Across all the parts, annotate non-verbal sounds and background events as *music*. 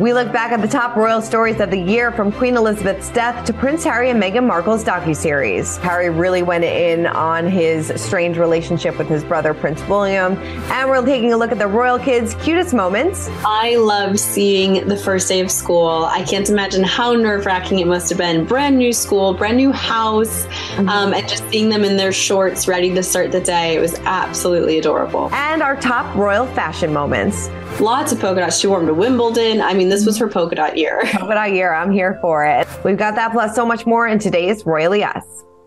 We look back at the top royal stories of the year from Queen Elizabeth's death to Prince Harry and Meghan Markle's docuseries. Harry really went in on his strange relationship with his brother Prince William, and we're taking a look at the royal kids' cutest moments. I loved seeing the first day of school. I can't imagine how nerve-wracking it must have been. Brand new school, brand new house, mm-hmm. um, and just seeing them in their shorts ready to start the day. It was absolutely adorable. And our top royal fashion moments. Lots of polka dots. She wore them to Wimbledon. I mean, this was her polka dot year. *laughs* Polka dot year. I'm here for it. We've got that plus so much more in today's Royally Us.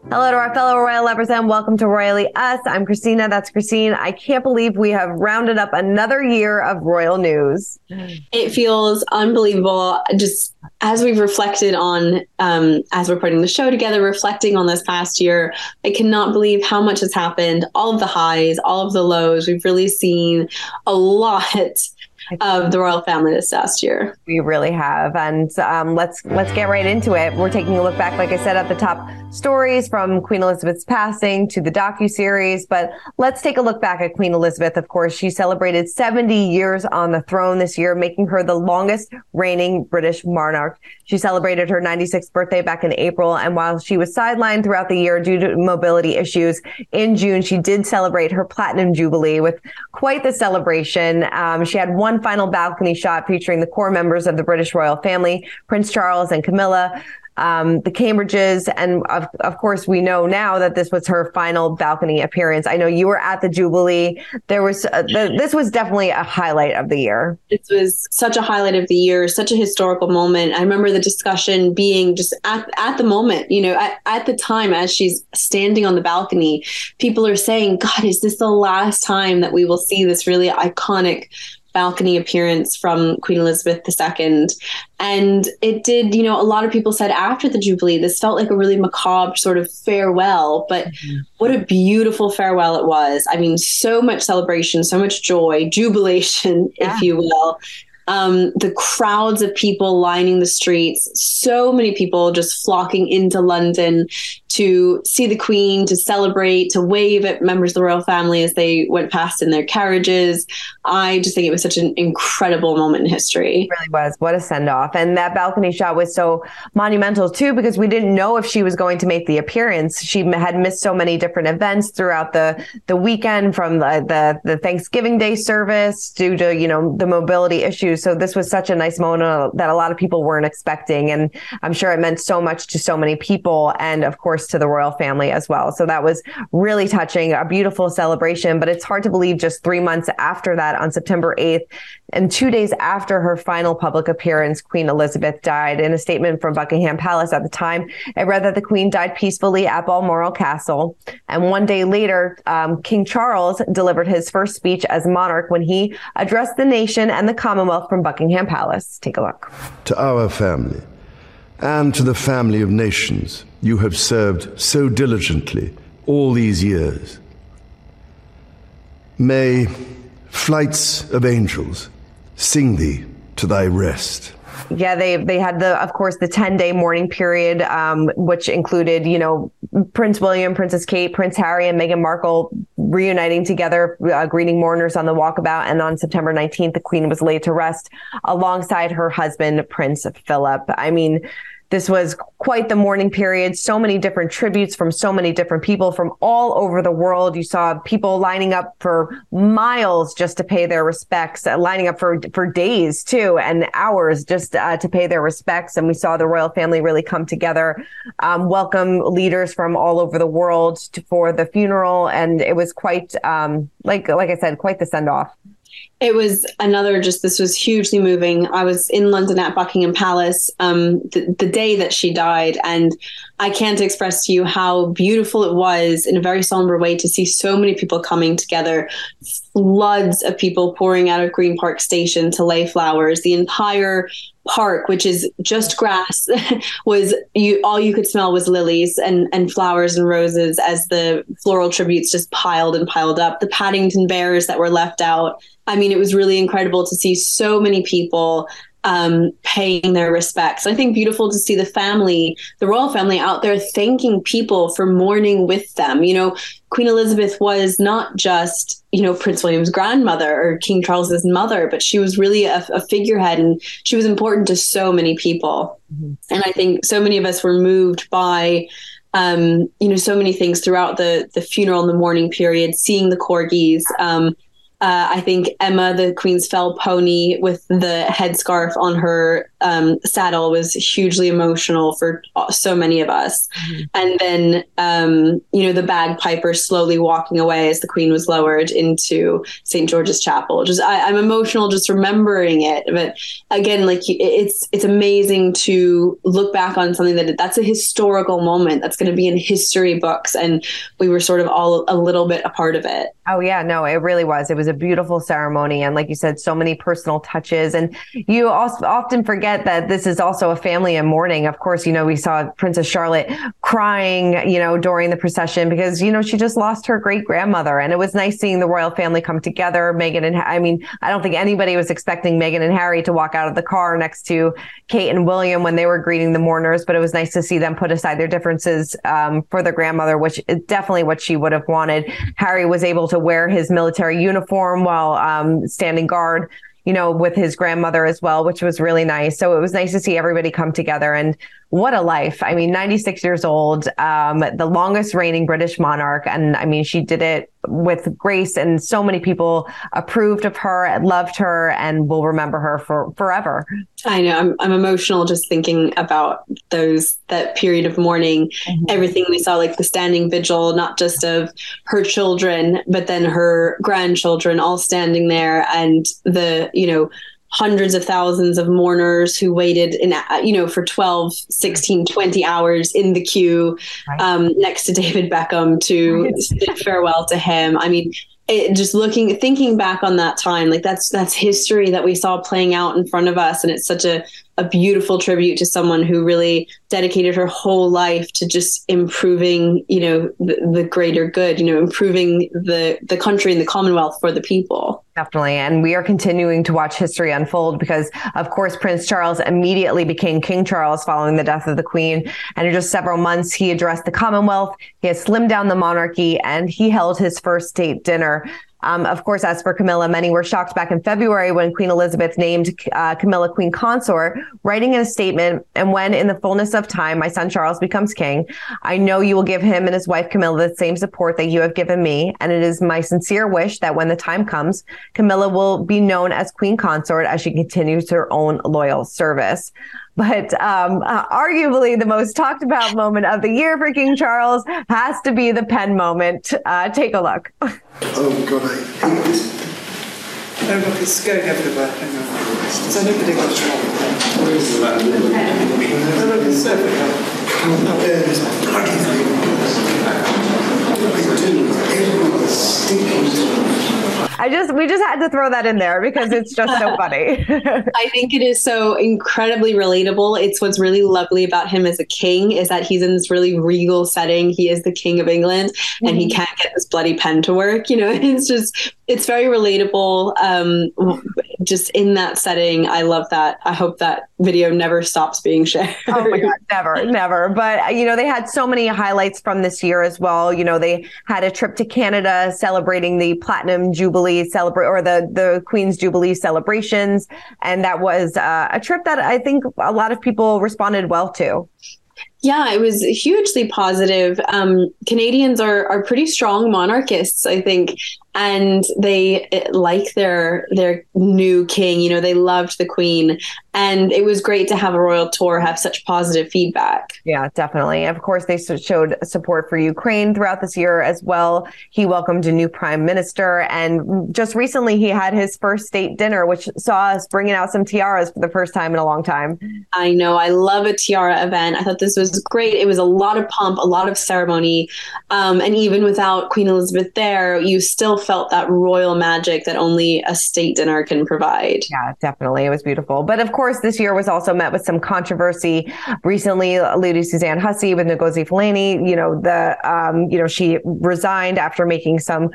Hello to our fellow royal lovers and welcome to Royally Us. I'm Christina. That's Christine. I can't believe we have rounded up another year of royal news. It feels unbelievable. Just as we've reflected on, um, as we're putting the show together, reflecting on this past year, I cannot believe how much has happened. All of the highs, all of the lows. We've really seen a lot of the royal family this last year. We really have, and um, let's let's get right into it. We're taking a look back, like I said at the top, stories from Queen Elizabeth's passing to the docu series. But let's take a look back at Queen Elizabeth. Of course, she celebrated 70 years on the throne this year, making her the longest reigning British monarch. She celebrated her 96th birthday back in April, and while she was sidelined throughout the year due to mobility issues, in June she did celebrate her platinum jubilee with quite the celebration. Um, she had one final balcony shot featuring the core members of the British royal family, Prince Charles and Camilla um, the Cambridges. And of, of course, we know now that this was her final balcony appearance. I know you were at the Jubilee. There was, uh, the, this was definitely a highlight of the year. This was such a highlight of the year, such a historical moment. I remember the discussion being just at, at the moment, you know, at, at the time as she's standing on the balcony, people are saying, God, is this the last time that we will see this really iconic balcony appearance from Queen Elizabeth II. And it did, you know, a lot of people said after the Jubilee, this felt like a really macabre sort of farewell, but mm-hmm. what a beautiful farewell it was. I mean, so much celebration, so much joy, *laughs* jubilation, yeah. if you will um, the crowds of people lining the streets, so many people just flocking into London to see the Queen, to celebrate, to wave at members of the royal family as they went past in their carriages. I just think it was such an incredible moment in history. It really was. What a send off. And that balcony shot was so monumental too, because we didn't know if she was going to make the appearance. She had missed so many different events throughout the, the weekend from the, the, the Thanksgiving Day service due to, you know, the mobility issues so this was such a nice moment uh, that a lot of people weren't expecting. And I'm sure it meant so much to so many people and of course to the royal family as well. So that was really touching, a beautiful celebration, but it's hard to believe just three months after that on September 8th and two days after her final public appearance, Queen Elizabeth died. In a statement from Buckingham Palace at the time, it read that the Queen died peacefully at Balmoral Castle. And one day later, um, King Charles delivered his first speech as monarch when he addressed the nation and the Commonwealth from Buckingham Palace. Take a look. To our family and to the family of nations you have served so diligently all these years. May flights of angels sing thee to thy rest. Yeah, they they had the of course the ten day mourning period, um, which included you know Prince William, Princess Kate, Prince Harry, and Meghan Markle reuniting together, uh, greeting mourners on the walkabout. And on September nineteenth, the Queen was laid to rest alongside her husband, Prince Philip. I mean, this was quite the mourning period. So many different tributes from so many different people from all over the world. You saw people lining up for miles just to pay their respects, uh, lining up for for days too, and hours just uh, to pay their respects. And we saw the royal family really come together, um, welcome leaders from all over the world to, for the funeral, and it was quite, um, like like I said, quite the send off. It was another just this was hugely moving. I was in London at Buckingham Palace um, the, the day that she died, and I can't express to you how beautiful it was in a very somber way to see so many people coming together, floods of people pouring out of Green Park Station to lay flowers. The entire park, which is just grass, *laughs* was you all you could smell was lilies and and flowers and roses as the floral tributes just piled and piled up. The Paddington bears that were left out I mean, it was really incredible to see so many people um, paying their respects. I think beautiful to see the family, the royal family out there thanking people for mourning with them. You know, Queen Elizabeth was not just, you know, Prince William's grandmother or King Charles's mother, but she was really a, a figurehead and she was important to so many people. Mm-hmm. And I think so many of us were moved by um, you know, so many things throughout the the funeral and the mourning period, seeing the corgis, um, uh, I think Emma, the Queen's fell pony, with the headscarf on her um, saddle, was hugely emotional for so many of us. Mm-hmm. And then, um, you know, the bagpiper slowly walking away as the Queen was lowered into St. George's Chapel. Just, I, am emotional just remembering it. But again, like it's it's amazing to look back on something that that's a historical moment that's going to be in history books, and we were sort of all a little bit a part of it. Oh yeah, no, it really was. It was a beautiful ceremony, and like you said, so many personal touches. And you also often forget that this is also a family in mourning. Of course, you know we saw Princess Charlotte crying, you know, during the procession because you know she just lost her great grandmother, and it was nice seeing the royal family come together. Meghan and I mean, I don't think anybody was expecting Meghan and Harry to walk out of the car next to Kate and William when they were greeting the mourners, but it was nice to see them put aside their differences um, for their grandmother, which is definitely what she would have wanted. Harry was able to wear his military uniform while um, standing guard, you know, with his grandmother as well, which was really nice. So it was nice to see everybody come together. And what a life. I mean, 96 years old, um, the longest reigning British monarch. And I mean, she did it with grace and so many people approved of her, loved her, and will remember her for forever. I know I'm, I'm emotional just thinking about those, that period of mourning, mm-hmm. everything we saw, like the standing vigil, not just of her children, but then her grandchildren all standing there and the, you know, hundreds of thousands of mourners who waited in you know for 12 16 20 hours in the queue um, next to david beckham to bid *laughs* farewell to him. I mean it, just looking thinking back on that time like that's that's history that we saw playing out in front of us and it's such a a beautiful tribute to someone who really dedicated her whole life to just improving, you know, the, the, greater good, you know, improving the the country and the Commonwealth for the people. Definitely. And we are continuing to watch history unfold because, of course, Prince Charles immediately became King Charles following the death of the Queen. And in just several months, he addressed the Commonwealth, he has slimmed down the monarchy, and he held his first state dinner um, of course, as for Camilla, many were shocked back in February when Queen Elizabeth named uh, Camilla Queen Consort, writing in a statement, and when in the fullness of time my son Charles becomes king, I know you will give him and his wife Camilla the same support that you have given me. And it is my sincere wish that when the time comes, Camilla will be known as Queen Consort as she continues her own loyal service. But um, uh, arguably, the most talked about moment of the year for King Charles has to be the pen moment. Uh, take a look. Oh, God, I hate it. Oh, look, it's going everywhere. Hang on. Has anybody got a Where is that? Oh, look, it's everywhere. Oh, there it is. Bloody thing. Everyone's stinking I just we just had to throw that in there because it's just so funny. *laughs* I think it is so incredibly relatable. It's what's really lovely about him as a king is that he's in this really regal setting. He is the king of England mm-hmm. and he mm-hmm. can't get this bloody pen to work. You know, *laughs* it's just it's very relatable. Um, just in that setting, I love that. I hope that video never stops being shared. *laughs* oh my God, never, *laughs* never. But, you know, they had so many highlights from this year as well. You know, they had a trip to Canada celebrating the Platinum Jubilee celebrate or the, the Queen's Jubilee celebrations. And that was uh, a trip that I think a lot of people responded well to. Yeah, it was hugely positive. Um, Canadians are are pretty strong monarchists, I think, and they like their their new king. You know, they loved the queen, and it was great to have a royal tour have such positive feedback. Yeah, definitely. Of course, they showed support for Ukraine throughout this year as well. He welcomed a new prime minister, and just recently he had his first state dinner, which saw us bringing out some tiaras for the first time in a long time. I know. I love a tiara event. I thought this was great. It was a lot of pomp, a lot of ceremony, um, and even without Queen Elizabeth there, you still felt that royal magic that only a state dinner can provide. Yeah, definitely. It was beautiful. But of course, this year was also met with some controversy. Recently, Lady Suzanne Hussey with Ngozi Fulani, you know, the, um, you know, she resigned after making some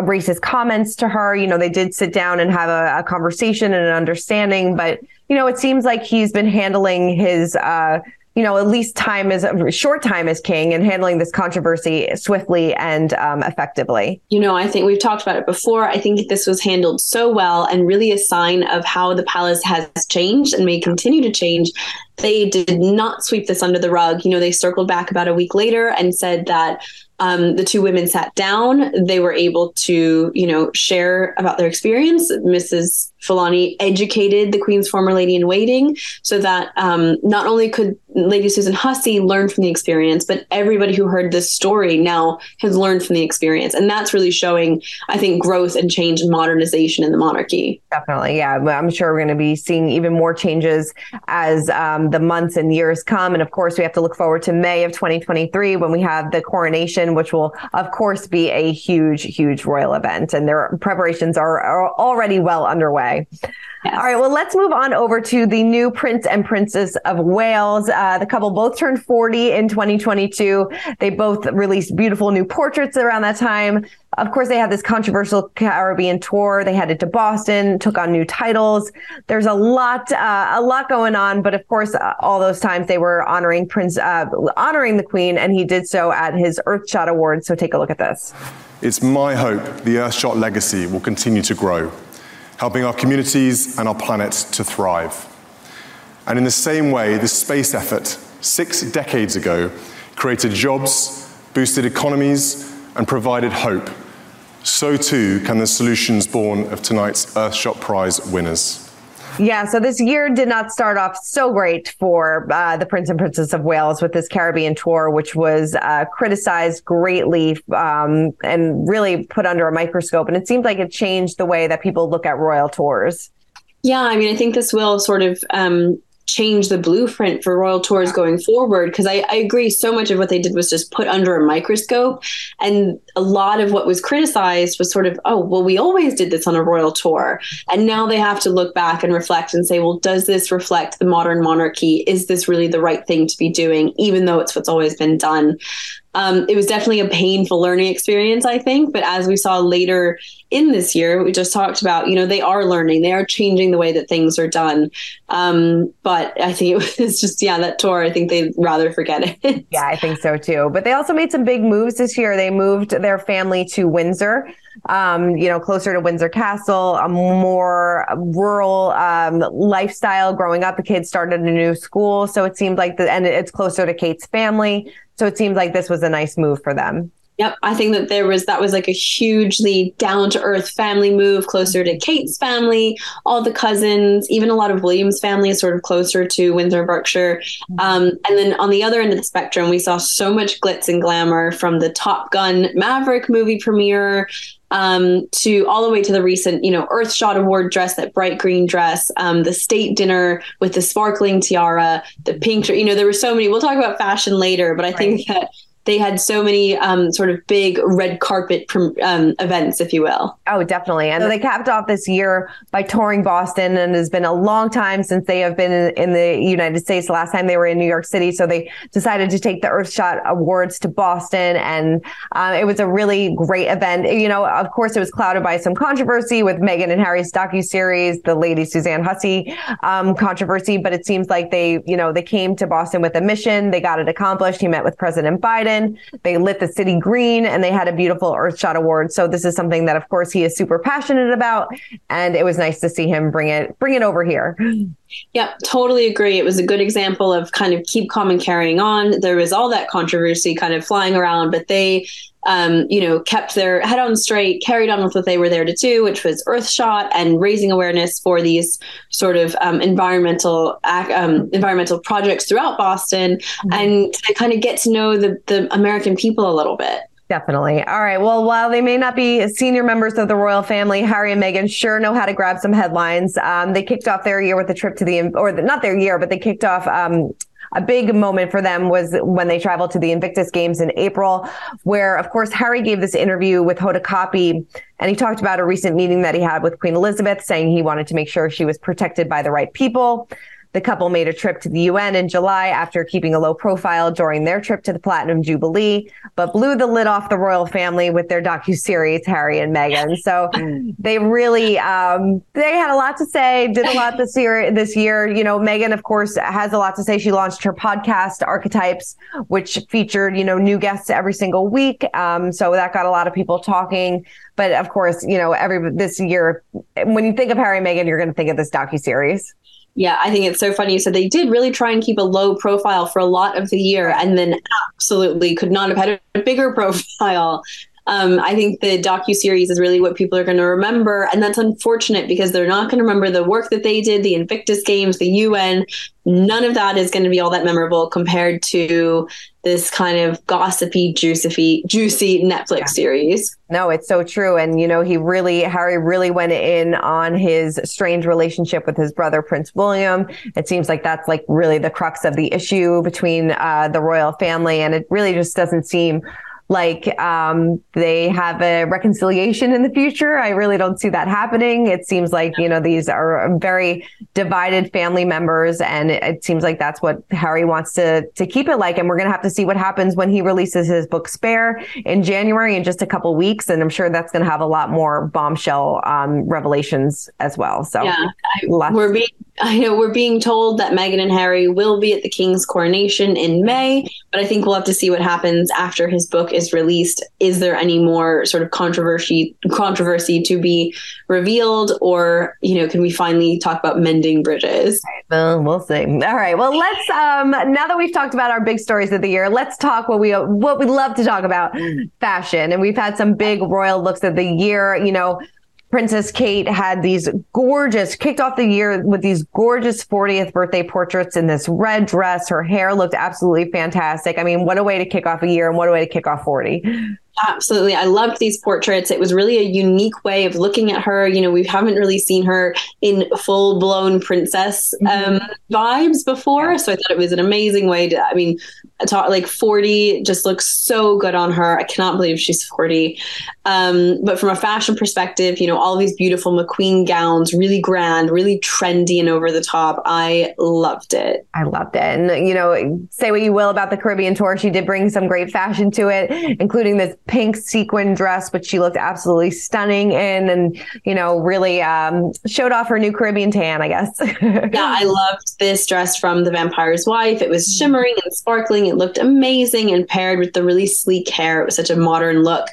racist comments to her. You know, they did sit down and have a, a conversation and an understanding, but, you know, it seems like he's been handling his, uh, you know, at least time is a short time is king and handling this controversy swiftly and um, effectively. You know, I think we've talked about it before. I think this was handled so well and really a sign of how the palace has changed and may continue to change. They did not sweep this under the rug. You know, they circled back about a week later and said that um, the two women sat down. They were able to, you know, share about their experience. Mrs. Fulani educated the Queen's former lady in waiting so that um, not only could Lady Susan Hussey learned from the experience, but everybody who heard this story now has learned from the experience. And that's really showing, I think, growth and change and modernization in the monarchy. Definitely. Yeah. I'm sure we're going to be seeing even more changes as um, the months and years come. And of course, we have to look forward to May of 2023 when we have the coronation, which will, of course, be a huge, huge royal event. And their preparations are, are already well underway. Yes. All right. Well, let's move on over to the new Prince and Princess of Wales. Uh, the couple both turned 40 in 2022. They both released beautiful new portraits around that time. Of course, they had this controversial Caribbean tour. They headed to Boston, took on new titles. There's a lot, uh, a lot going on. But of course, uh, all those times they were honoring Prince, uh, honoring the Queen, and he did so at his Earthshot Awards. So take a look at this. It's my hope the Earthshot legacy will continue to grow helping our communities and our planet to thrive. And in the same way, the space effort, six decades ago, created jobs, boosted economies, and provided hope, so too can the solutions born of tonight's Earthshot Prize winners. Yeah, so this year did not start off so great for uh, the Prince and Princess of Wales with this Caribbean tour, which was uh, criticized greatly um, and really put under a microscope. And it seemed like it changed the way that people look at royal tours. Yeah, I mean, I think this will sort of um, change the blueprint for royal tours going forward because I, I, agree so much of what they did was just put under a microscope and a lot of what was criticized was sort of oh well we always did this on a royal tour. And now they have to look back and reflect and say well does this reflect the modern monarchy? Is this really the right thing to be doing even though it's what's always been done um, it was definitely a painful learning experience, I think. But as we saw later in this year, we just talked about, you know, they are learning, they are changing the way that things are done. Um, but I think it was *laughs* just, yeah, that tour, I think they'd rather forget it. *laughs* yeah, I think so too. But they also made some big moves this year. They moved their family to Windsor. Um, you know, closer to Windsor Castle, a more rural um, lifestyle growing up. The kids started a new school. So it seemed like the, and it's closer to Kate's family. So it seems like this was a nice move for them. Yep, I think that there was that was like a hugely down to earth family move, closer to Kate's family, all the cousins, even a lot of William's family is sort of closer to Windsor, Berkshire. Um, and then on the other end of the spectrum, we saw so much glitz and glamour from the Top Gun Maverick movie premiere um, to all the way to the recent, you know, Earthshot Award dress, that bright green dress, um, the state dinner with the sparkling tiara, the pink, you know, there were so many. We'll talk about fashion later, but I right. think that they had so many um, sort of big red carpet um, events, if you will. Oh, definitely. And they capped off this year by touring Boston, and it's been a long time since they have been in, in the United States. The last time they were in New York City, so they decided to take the Earthshot Awards to Boston, and uh, it was a really great event. You know, of course, it was clouded by some controversy with Meghan and Harry's docu series, the Lady Suzanne Hussey um, controversy, but it seems like they, you know, they came to Boston with a mission. They got it accomplished. He met with President Biden. They lit the city green and they had a beautiful Earthshot Award. So this is something that, of course, he is super passionate about, and it was nice to see him bring it bring it over here. Yeah, totally agree. It was a good example of kind of keep calm and carrying on. There was all that controversy kind of flying around, but they um, you know, kept their head on straight, carried on with what they were there to do, which was Earthshot and raising awareness for these sort of um, environmental um, environmental projects throughout Boston, mm-hmm. and to kind of get to know the the American people a little bit. Definitely. All right. Well, while they may not be senior members of the royal family, Harry and Meghan sure know how to grab some headlines. Um, they kicked off their year with a trip to the, or the, not their year, but they kicked off um, a big moment for them was when they traveled to the Invictus Games in April, where, of course, Harry gave this interview with Hoda Kotb, and he talked about a recent meeting that he had with Queen Elizabeth, saying he wanted to make sure she was protected by the right people. The couple made a trip to the UN in July after keeping a low profile during their trip to the Platinum Jubilee, but blew the lid off the royal family with their docu series Harry and Meghan. So *laughs* they really um, they had a lot to say, did a lot this year. This year, you know, Meghan, of course, has a lot to say. She launched her podcast Archetypes, which featured you know new guests every single week. Um, so that got a lot of people talking. But of course, you know, every this year, when you think of Harry and Meghan, you're going to think of this docu series. Yeah, I think it's so funny. Said they did really try and keep a low profile for a lot of the year, and then absolutely could not have had a bigger *laughs* profile. Um, I think the docu series is really what people are going to remember, and that's unfortunate because they're not going to remember the work that they did, the Invictus Games, the UN. None of that is going to be all that memorable compared to this kind of gossipy, juicy, juicy Netflix yeah. series. No, it's so true. And, you know, he really, Harry really went in on his strange relationship with his brother, Prince William. It seems like that's like really the crux of the issue between uh, the royal family. And it really just doesn't seem like um, they have a reconciliation in the future. I really don't see that happening. It seems like you know these are very divided family members, and it, it seems like that's what Harry wants to to keep it like. And we're gonna have to see what happens when he releases his book Spare in January in just a couple weeks, and I'm sure that's gonna have a lot more bombshell um, revelations as well. So yeah, I, we're being I know we're being told that Meghan and Harry will be at the King's coronation in May, but I think we'll have to see what happens after his book is released. Is there any more sort of controversy controversy to be revealed, or you know, can we finally talk about mending bridges? Well, we'll see. All right. Well, let's um now that we've talked about our big stories of the year, let's talk what we what we love to talk about, fashion, and we've had some big royal looks of the year. You know Princess Kate had these gorgeous, kicked off the year with these gorgeous 40th birthday portraits in this red dress. Her hair looked absolutely fantastic. I mean, what a way to kick off a year and what a way to kick off 40. Absolutely. I loved these portraits. It was really a unique way of looking at her. You know, we haven't really seen her in full blown princess mm-hmm. um, vibes before. So I thought it was an amazing way to, I mean, talk, like 40 just looks so good on her. I cannot believe she's 40. Um, but from a fashion perspective, you know, all these beautiful McQueen gowns, really grand, really trendy and over the top. I loved it. I loved it. And, you know, say what you will about the Caribbean tour, she did bring some great fashion to it, including this pink sequin dress, which she looked absolutely stunning in and, you know, really um, showed off her new Caribbean tan, I guess. *laughs* yeah, I loved this dress from The Vampire's Wife. It was mm-hmm. shimmering and sparkling. It looked amazing and paired with the really sleek hair. It was such a modern look.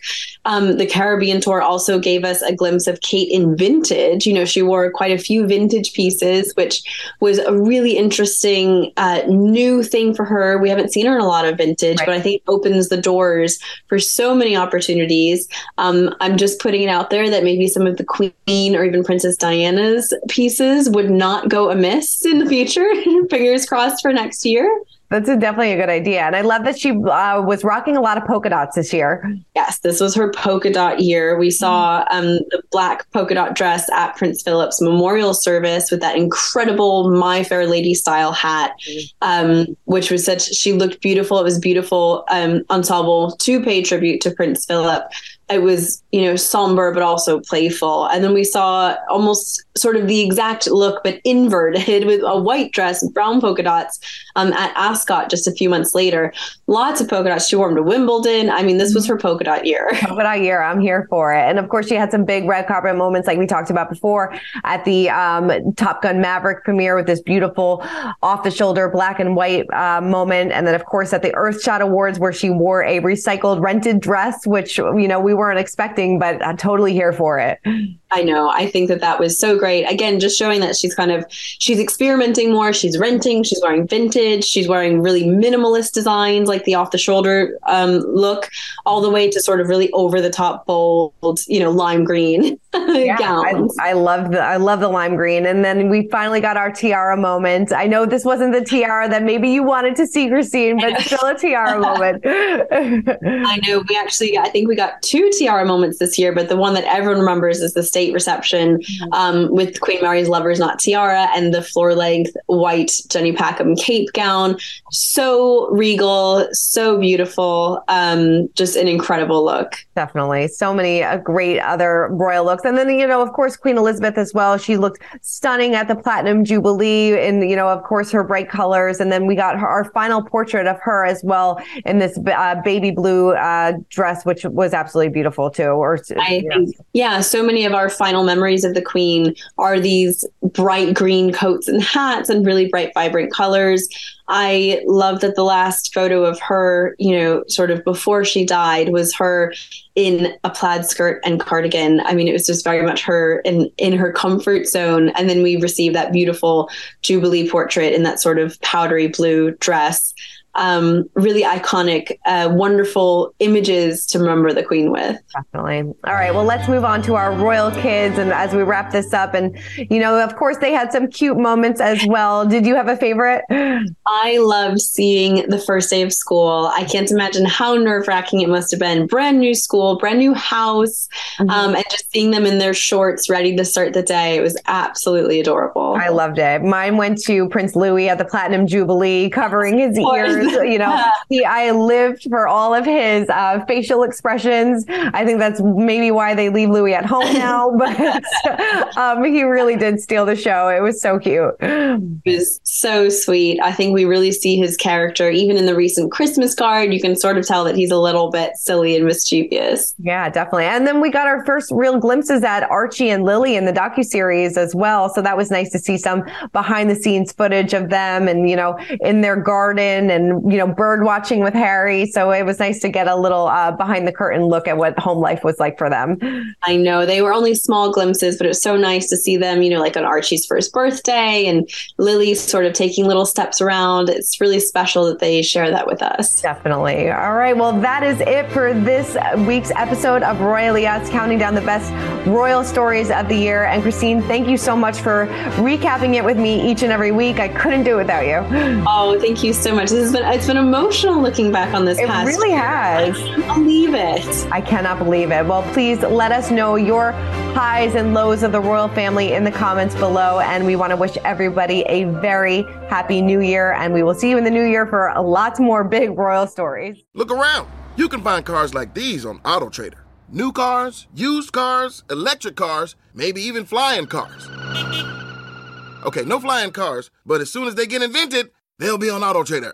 Um, the Caribbean tour also gave us a glimpse of Kate in vintage. You know, she wore quite a few vintage pieces, which was a really interesting uh, new thing for her. We haven't seen her in a lot of vintage, right. but I think it opens the doors for so many opportunities. Um, I'm just putting it out there that maybe some of the Queen or even Princess Diana's pieces would not go amiss in the future. *laughs* Fingers crossed for next year. That's a, definitely a good idea. And I love that she uh, was rocking a lot of polka dots this year. Yes, this was her polka dot year. We saw um, the black polka dot dress at Prince Philip's memorial service with that incredible My Fair Lady style hat, um, which was such, she looked beautiful. It was beautiful um, ensemble to pay tribute to Prince Philip it was you know somber but also playful. And then we saw almost sort of the exact look but inverted *laughs* with a white dress and brown polka dots um, at ascot just a few months later. Lots of polka dots. She wore them to wimbledon. I mean this was her polka dot year. *laughs* Polka dot year. I'm here for it. And of course she had some big red carpet moments like we talked about before at the um, top gun maverick premiere with this beautiful off the shoulder black and white uh, moment. And then of course at the earthshot awards where she wore a recycled rented dress which you know we weren't expecting, but I'm totally here for it. I know. I think that that was so great. Again, just showing that she's kind of she's experimenting more. She's renting. She's wearing vintage. She's wearing really minimalist designs, like the off the shoulder um, look, all the way to sort of really over the top, bold, you know, lime green *laughs* yeah, gowns. I, I love the I love the lime green. And then we finally got our tiara moment. I know this wasn't the tiara that maybe you wanted to see, Christine, but *laughs* still a tiara moment. I know. We actually, I think we got two tiara moments this year, but the one that everyone remembers is the state reception mm-hmm. um, with Queen Mary's Lovers Knot Tiara and the floor length white Jenny Packham cape gown. So regal, so beautiful. Um, just an incredible look. Definitely. So many uh, great other royal looks. And then, you know, of course, Queen Elizabeth as well. She looked stunning at the Platinum Jubilee and, you know, of course, her bright colors. And then we got her, our final portrait of her as well in this uh, baby blue uh, dress, which was absolutely beautiful too. Or, I think, yeah, so many of our our final memories of the queen are these bright green coats and hats and really bright, vibrant colors. I love that the last photo of her, you know, sort of before she died was her in a plaid skirt and cardigan. I mean, it was just very much her in in her comfort zone. And then we received that beautiful Jubilee portrait in that sort of powdery blue dress um, really iconic, uh, wonderful images to remember the Queen with. Definitely. All right. Well, let's move on to our royal kids. And as we wrap this up, and, you know, of course, they had some cute moments as well. Did you have a favorite? I loved seeing the first day of school. I can't imagine how nerve wracking it must have been. Brand new school, brand new house, mm-hmm. um, and just seeing them in their shorts ready to start the day. It was absolutely adorable. I loved it. Mine went to Prince Louis at the Platinum Jubilee, covering his ears *laughs* you know, *laughs* he, I lived for all of his uh, facial expressions. I think that's maybe why they leave Louis at home *laughs* now, but um, he really did steal the show. It was so cute. It was so sweet. I think we really see his character, even in the recent Christmas card, you can sort of tell that he's a little bit silly and mischievous. Yeah, definitely. And then we got our first real glimpses at Archie and Lily in the docu series as well. So that was nice to see some behind the scenes footage of them and, you know, in their garden and you know, bird watching with Harry. So it was nice to get a little uh, behind the curtain look at what home life was like for them. I know they were only small glimpses, but it was so nice to see them, you know, like on Archie's first birthday and Lily sort of taking little steps around. It's really special that they share that with us. Definitely. All right. Well, that is it for this week's episode of Royally Us counting down the best royal stories of the year. And Christine, thank you so much for recapping it with me each and every week. I couldn't do it without you. Oh, thank you so much. This has been it's been emotional looking back on this it past. It really has. I can't believe it. I cannot believe it. Well, please let us know your highs and lows of the royal family in the comments below. And we want to wish everybody a very happy new year. And we will see you in the new year for lots more big royal stories. Look around. You can find cars like these on AutoTrader. New cars, used cars, electric cars, maybe even flying cars. Okay, no flying cars, but as soon as they get invented, they'll be on AutoTrader.